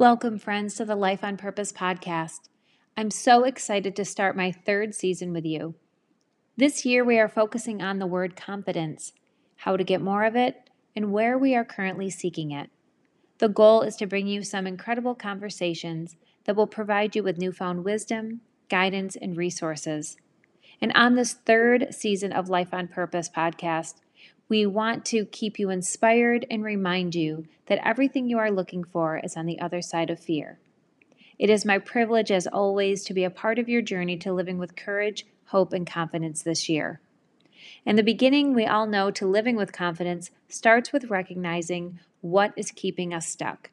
Welcome, friends, to the Life on Purpose podcast. I'm so excited to start my third season with you. This year, we are focusing on the word confidence, how to get more of it, and where we are currently seeking it. The goal is to bring you some incredible conversations that will provide you with newfound wisdom, guidance, and resources. And on this third season of Life on Purpose podcast, we want to keep you inspired and remind you that everything you are looking for is on the other side of fear. It is my privilege, as always, to be a part of your journey to living with courage, hope, and confidence this year. In the beginning, we all know to living with confidence starts with recognizing what is keeping us stuck.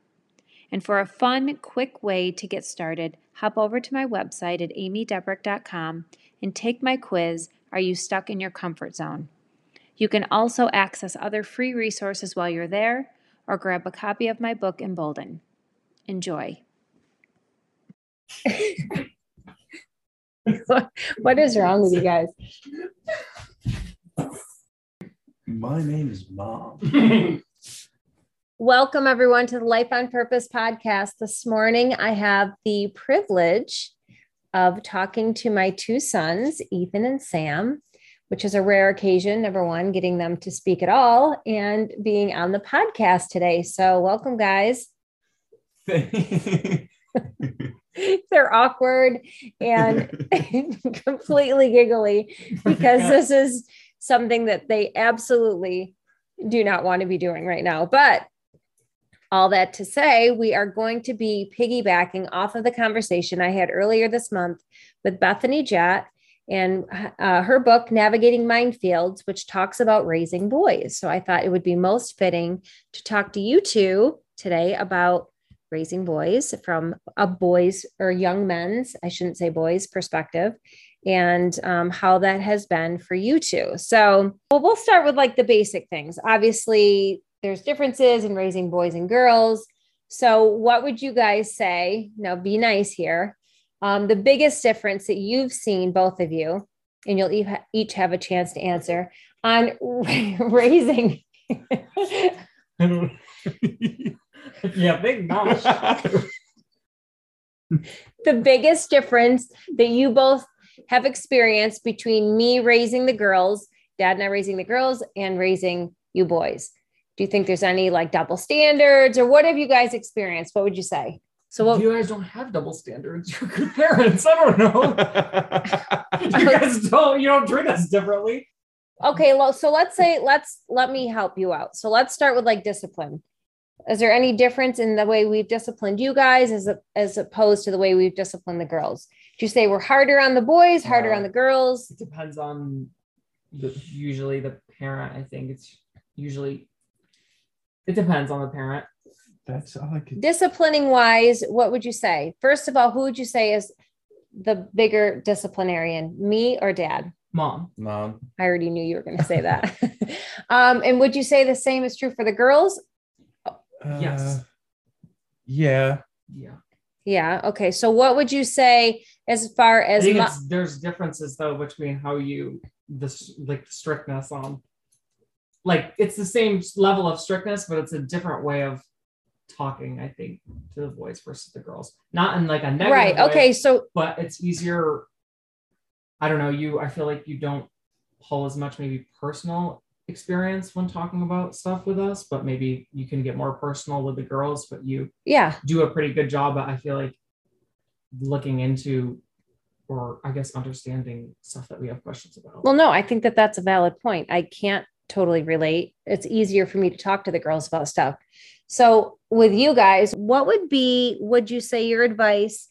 And for a fun, quick way to get started, hop over to my website at amydebrucque.com and take my quiz Are You Stuck in Your Comfort Zone? You can also access other free resources while you're there or grab a copy of my book, Embolden. Enjoy. what is wrong with you guys? My name is Mom. Welcome, everyone, to the Life on Purpose podcast. This morning, I have the privilege of talking to my two sons, Ethan and Sam which is a rare occasion. Number one, getting them to speak at all and being on the podcast today. So, welcome, guys. They're awkward and completely giggly because this is something that they absolutely do not want to be doing right now. But all that to say, we are going to be piggybacking off of the conversation I had earlier this month with Bethany Jett and uh, her book navigating minefields which talks about raising boys. So i thought it would be most fitting to talk to you two today about raising boys from a boys or young men's i shouldn't say boys perspective and um, how that has been for you two. So well, we'll start with like the basic things. Obviously there's differences in raising boys and girls. So what would you guys say? Now be nice here um, the biggest difference that you've seen, both of you, and you'll each have a chance to answer on raising. yeah, big gosh. the biggest difference that you both have experienced between me raising the girls, dad and I raising the girls, and raising you boys. Do you think there's any like double standards or what have you guys experienced? What would you say? So what, you guys don't have double standards. You're good parents. I don't know. you guys don't. You don't treat us differently. Okay, well, so let's say let's let me help you out. So let's start with like discipline. Is there any difference in the way we've disciplined you guys as a, as opposed to the way we've disciplined the girls? Do you say we're harder on the boys, harder uh, on the girls? It depends on the usually the parent. I think it's usually it depends on the parent. That's all I could. Disciplining wise, what would you say? First of all, who would you say is the bigger disciplinarian, me or dad? Mom. Mom. I already knew you were going to say that. um, and would you say the same is true for the girls? Uh, yes. Yeah. Yeah. Yeah. Okay. So, what would you say as far as mo- there's differences though between how you this like strictness on like it's the same level of strictness, but it's a different way of talking, I think, to the boys versus the girls. Not in like a negative right. Way, okay. So, but it's easier. I don't know. You, I feel like you don't pull as much maybe personal experience when talking about stuff with us, but maybe you can get more personal with the girls. But you, yeah, do a pretty good job. But I feel like looking into or I guess understanding stuff that we have questions about. Well, no, I think that that's a valid point. I can't totally relate. It's easier for me to talk to the girls about stuff. So, with you guys, what would be, would you say, your advice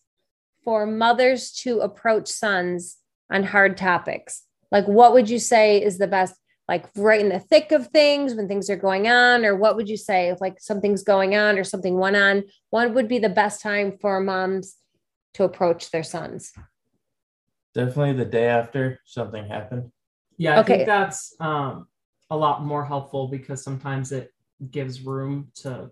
for mothers to approach sons on hard topics? Like, what would you say is the best, like right in the thick of things when things are going on? Or what would you say if like something's going on or something went on? What would be the best time for moms to approach their sons? Definitely the day after something happened. Yeah, I okay. think that's um, a lot more helpful because sometimes it gives room to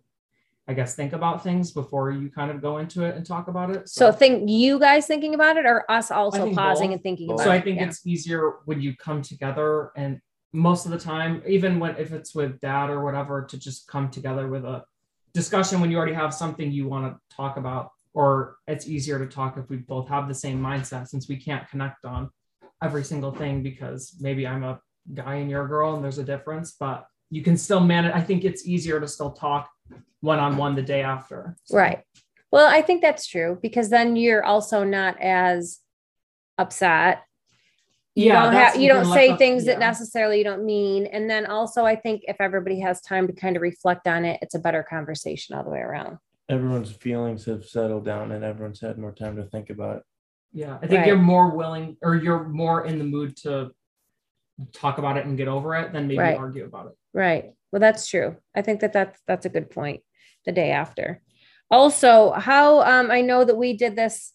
I guess think about things before you kind of go into it and talk about it. So, so think you guys thinking about it or us also pausing both. and thinking about so it? So I think yeah. it's easier when you come together and most of the time, even when if it's with dad or whatever, to just come together with a discussion when you already have something you want to talk about, or it's easier to talk if we both have the same mindset since we can't connect on every single thing because maybe I'm a guy and you're a girl and there's a difference, but you can still manage. I think it's easier to still talk one on one the day after. So, Right. Well, I think that's true because then you're also not as upset. You Yeah, don't have you don't say the- things that necessarily you don't mean. And then also I think if everybody has time to kind of reflect on it, it's a better conversation all the way around. Everyone's feelings have settled down and everyone's had more time to think about it. Yeah, I think Right. you're more willing or you're more in the mood to talk about it and get over it than maybe Right. argue about it. Right. Well, that's true. I think that that's that's a good point. The day after. Also, how um I know that we did this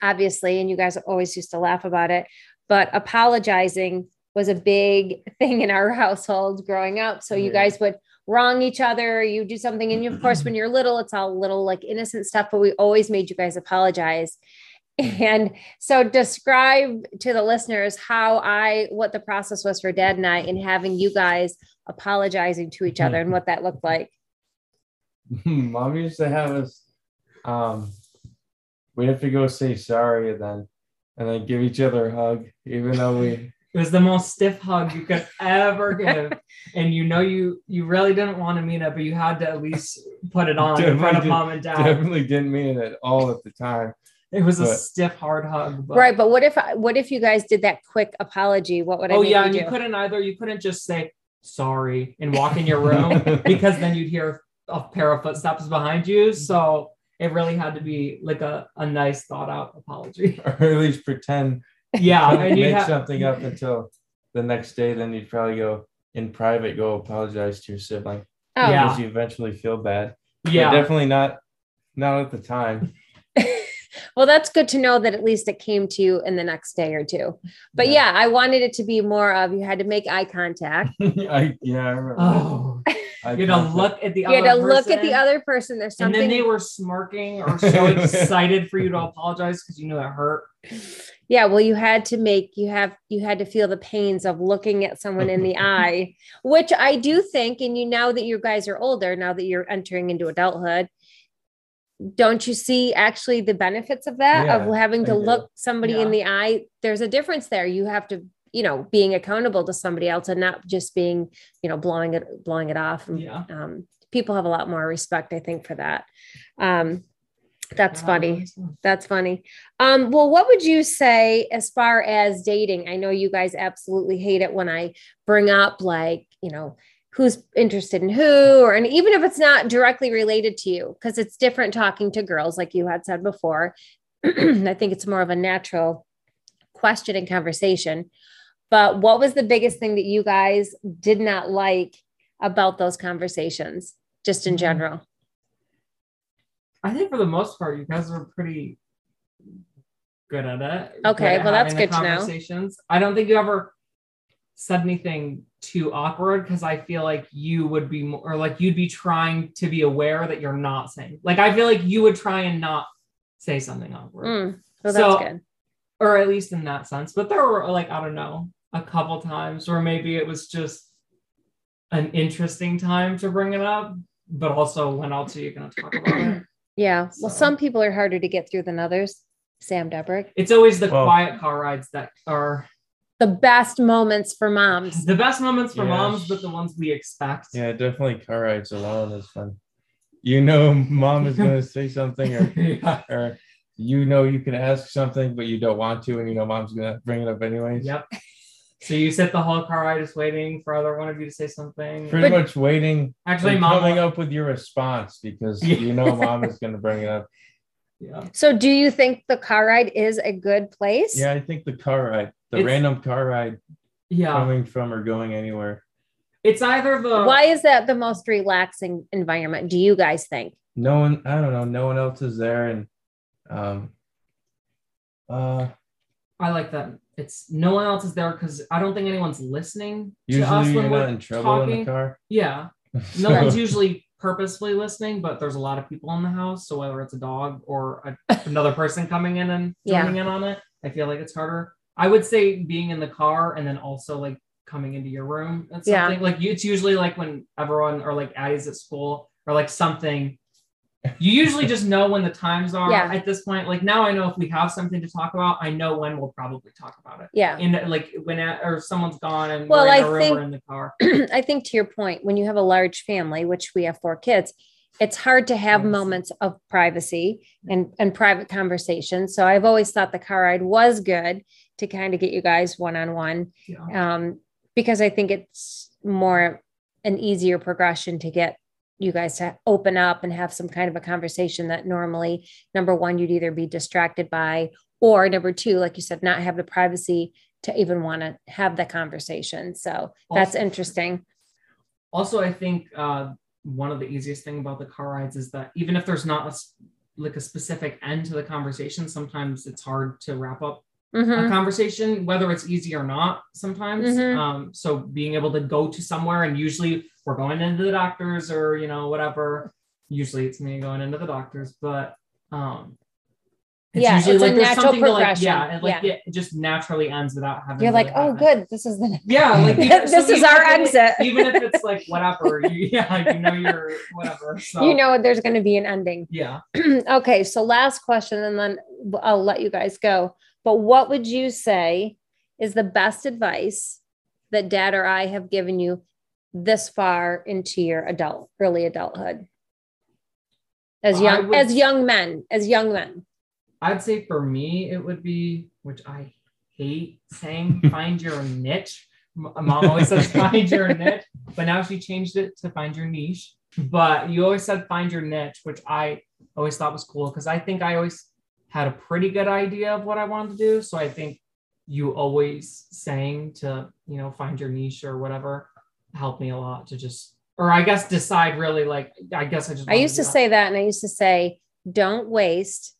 obviously and you guys always used to laugh about it, but apologizing was a big thing in our household growing up. So you guys would wrong each other, you do something and you, of course when you're little it's all little like innocent stuff, but we always made you guys apologize. And so describe to the listeners how I what the process was for dad and I in having you guys apologizing to each other and what that looked like. Mom used to have us um we'd have to go say sorry and then and then give each other a hug, even though we It was the most stiff hug you could ever give, and you know you you really didn't want to mean it, but you had to at least put it on in front of Definitely mom and dad. definitely didn't mean it at all at the time. It was a stiff, hard hug. But, Right. But what if what if you guys did that quick apology? What would I Oh yeah, you and you do? couldn't either. You couldn't just say sorry and walk in your room because then you'd hear a pair of footsteps behind you. Mm-hmm. So it really had to be like a, a nice thought out apology. or at least pretend Yeah, and make have something up until the next day. Then you'd probably go in private, go apologize to your sibling Oh, Yeah. because you eventually feel bad. But yeah. definitely not not at the time. Well, that's good to know that at least it came to you in the next day or two. But yeah, I wanted it to be more of you had to make eye contact. I yeah, I remember. Oh, I you had to look at the You other had to look at the person, other person. There's something and then they were smirking or so excited for you to apologize because you knew it hurt. yeah. Well, you had to make you have you had to feel the pains of looking at someone in the eye, which I do think. And you now that you guys are older, now that you're entering into adulthood, don't you see actually the benefits of that of having to look somebody in the eye? There's a difference there. You have to you know being accountable to somebody else and not just being you know blowing it blowing it off. And Yeah. um, people have a lot more respect i think for that. Um, that's Yeah, funny. that's funny. Um, well what would you say as far as dating? I know you guys absolutely hate it when i bring up like you know who's interested in who or and even if it's not directly related to you because it's different talking to girls like you had said before i think it's more of a natural question and conversation but what was the biggest thing that you guys did not like about those conversations just in Mhm. general I think for the most part, you guys were pretty good at it. Okay, at well, that's good to know. Conversations. I don't think you ever said anything too awkward because I feel like you would be more, or like you'd be trying to be aware that you're not saying. Like I feel like you would try and not say something awkward, Mm, well, that's So- good or at least in that sense. But there were like I don't know a couple times where maybe it was just an interesting time to bring it up, but also when else are you going to talk about it? yeah well some people are harder to get through than others sam debrucque It's always the Well- quiet car rides that are the best moments for moms the best moments for Yeah. moms, but the ones we expect. Yeah, definitely car rides alone is fun. You know, mom is gonna say something, or Yeah. or you know you can ask something, but you don't want to, and you know mom's gonna bring it up anyways. Yep. So you sit the whole car ride just waiting for either one of you to say something. Pretty But- much waiting, Actually, mom. coming up with your response because Yeah. you know mom is gonna bring it up. Yeah. so do you think the car ride is a good place Yeah, I think the car ride, the It's- random car ride Yeah. coming from or going anywhere. It's either the why is that the most relaxing environment do you guys think No one, I don't know, no one else is there, and um, uh, I like that. It's no one else is there because I don't think anyone's listening to us usually when you're we're not in trouble in talking. the car. Yeah. No one's usually purposefully listening, but there's a lot of people in the house. So whether it's a dog or a, another person coming in and Yeah. joining in on it, I feel like it's harder. I would say being in the car and then also like coming into your room. It's Yeah. something like you, it's usually like when everyone or like Addie's at school or like something. You usually just know when the times are Yeah. at this point. Like now I know if we have something to talk about, I know when we'll probably talk about it. Yeah. In like when uh, or someone's gone and Well, we're in I think- in the car. I think to your point, when you have a large family, which we have four kids, it's hard to have Yes. moments of privacy and, and private conversation. So I've always thought the car ride was good to kind of get you guys one on one. Yeah. Um, because I think it's more an easier progression to get you guys to open up and have some kind of a conversation that normally number one, you'd either be distracted by, or number two, like you said, not have the privacy to even want to have the conversation. So that's Also- interesting. Also, I think uh, one of the easiest thing about the car rides is that even if there's not a, like a specific end to the conversation, sometimes it's hard to wrap up Mhm. a conversation, whether it's easy or not. Sometimes, Mhm. um, so being able to go to somewhere, and usually we're going into the doctors or you know whatever. Usually it's me going into the doctors, but um, Yeah, it's a there's natural something to, like, yeah, like Yeah. it just naturally ends without having. You're like, oh, good. This is the Yeah, like this so is our if exit. even if it's like whatever, you, yeah, you know you're whatever. So you know there's going to be an ending. yeah. okay, so last question, and then I'll let you guys go. But what would you say is the best advice that dad or I have given you this far into your adult, early adulthood? As young, would- as young men, as young men. I'd say for me, it would be, which I hate saying, find your niche. Mom always says find your niche, but now she changed it to find your niche. But you always said find your niche, which I always thought was cool because I think I always had a pretty good idea of what I wanted to do. So I think you always saying to, you know, find your niche or whatever helped me a lot to just, or I guess decide really like, I guess I just, I used to do that. say that, and I used to say, don't waste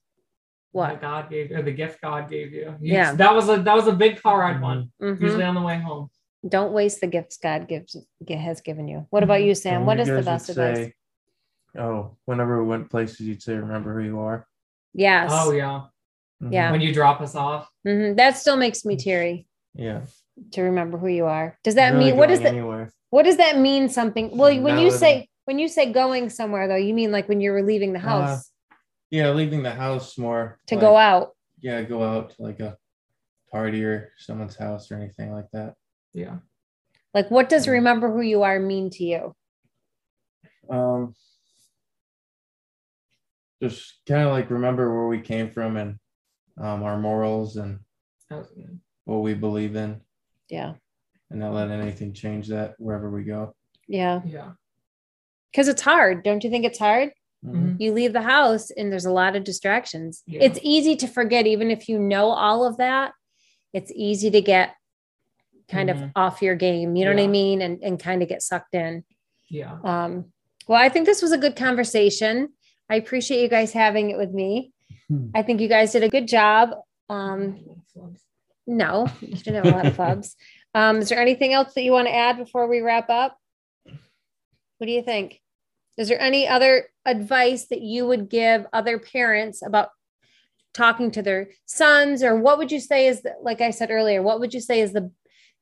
what what? God gave or the gift God gave you. You- Yeah. that was a that was a big car ride one. Mhm. Usually on the way home. Don't waste the gifts God gives has given you. What about you, Sam? And What you is the guys would best advice? Oh, whenever we went places, you'd say, "Remember who you are." Yes. Oh yeah. Mhm. Yeah. When you drop us off. Mhm. That still makes me teary Yeah. to remember who you are. Does that Really mean what is going that? anywhere? What does that mean? Something? Well, when Not you living. say when you say going somewhere though, you mean like when you were leaving the Uh, house Yeah, leaving the house more to like- go out. Yeah, go out to like a party or someone's house or anything like that. Yeah. Like, what does remember who you are mean to you? Um, just kind of like remember where we came from and um, our morals and That was good. what we believe in, Yeah, and not let anything change that wherever we go. yeah. Yeah. Because it's hard. Don't you think it's hard? Mhm. You leave the house and there's a lot of distractions. Yeah. It's easy to forget, even if you know all of that. It's easy to get kind of Mhm. off your game. You know what I mean? And and kind of get sucked in. Yeah. Um, well, I think this was a good conversation. I appreciate you guys having it with me. Hmm. I think you guys did a good job. Um, no, you didn't have a lot of clubs. Um, is there anything else that you want to add before we wrap up? What do you think? Is there any other advice that you would give other parents about talking to their sons, or what would you say is, the, like I said earlier, what would you say is the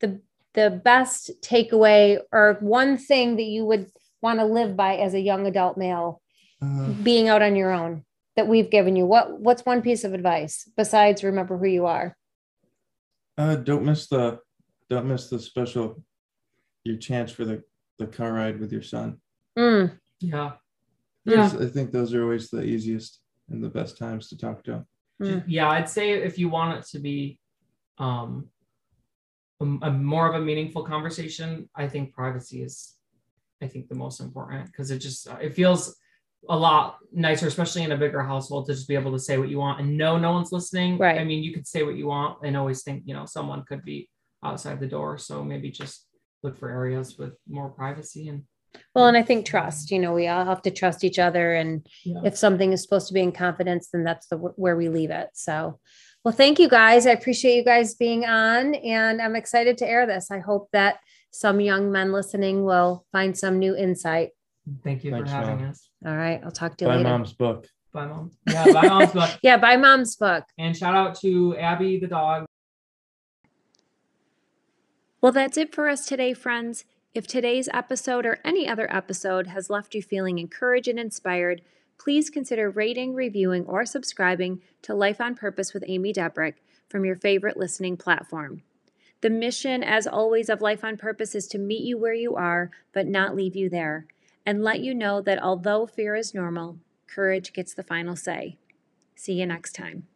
the the best takeaway or one thing that you would want to live by as a young adult male Uh, being out on your own that we've given you? What what's one piece of advice besides remember who you are? uh, don't miss the don't miss the special your chance for the the car ride with your son. Mm, Yeah. Yeah. I think those are always the easiest and the best times to talk to mm. Yeah. I'd say if you want it to be um a, a more of a meaningful conversation, I think privacy is I think the most important because it just it feels a lot nicer, especially in a bigger household, to just be able to say what you want and know no one's listening. Right. I mean, you could say what you want and always think, you know, someone could be outside the door. So maybe just look for areas with more privacy and Well, and I think trust. You know, we all have to trust each other, and yeah. if something is supposed to be in confidence, then that's the where we leave it. So, well, thank you guys. I appreciate you guys being on, and I'm excited to air this. I hope that some young men listening will find some new insight. Thank you Thanks, for having Mom. us. All right, I'll talk to you Buy later. mom's book. Bye, mom. Yeah, bye, mom's book. Yeah, buy mom's book. And shout out to Abby the dog. Well, that's it for us today, friends. If today's episode or any other episode has left you feeling encouraged and inspired, please consider rating, reviewing, or subscribing to Life on Purpose with Amy Debrucque from your favorite listening platform. The mission, as always, of Life on Purpose is to meet you where you are, but not leave you there, and let you know that although fear is normal, courage gets the final say. See you next time.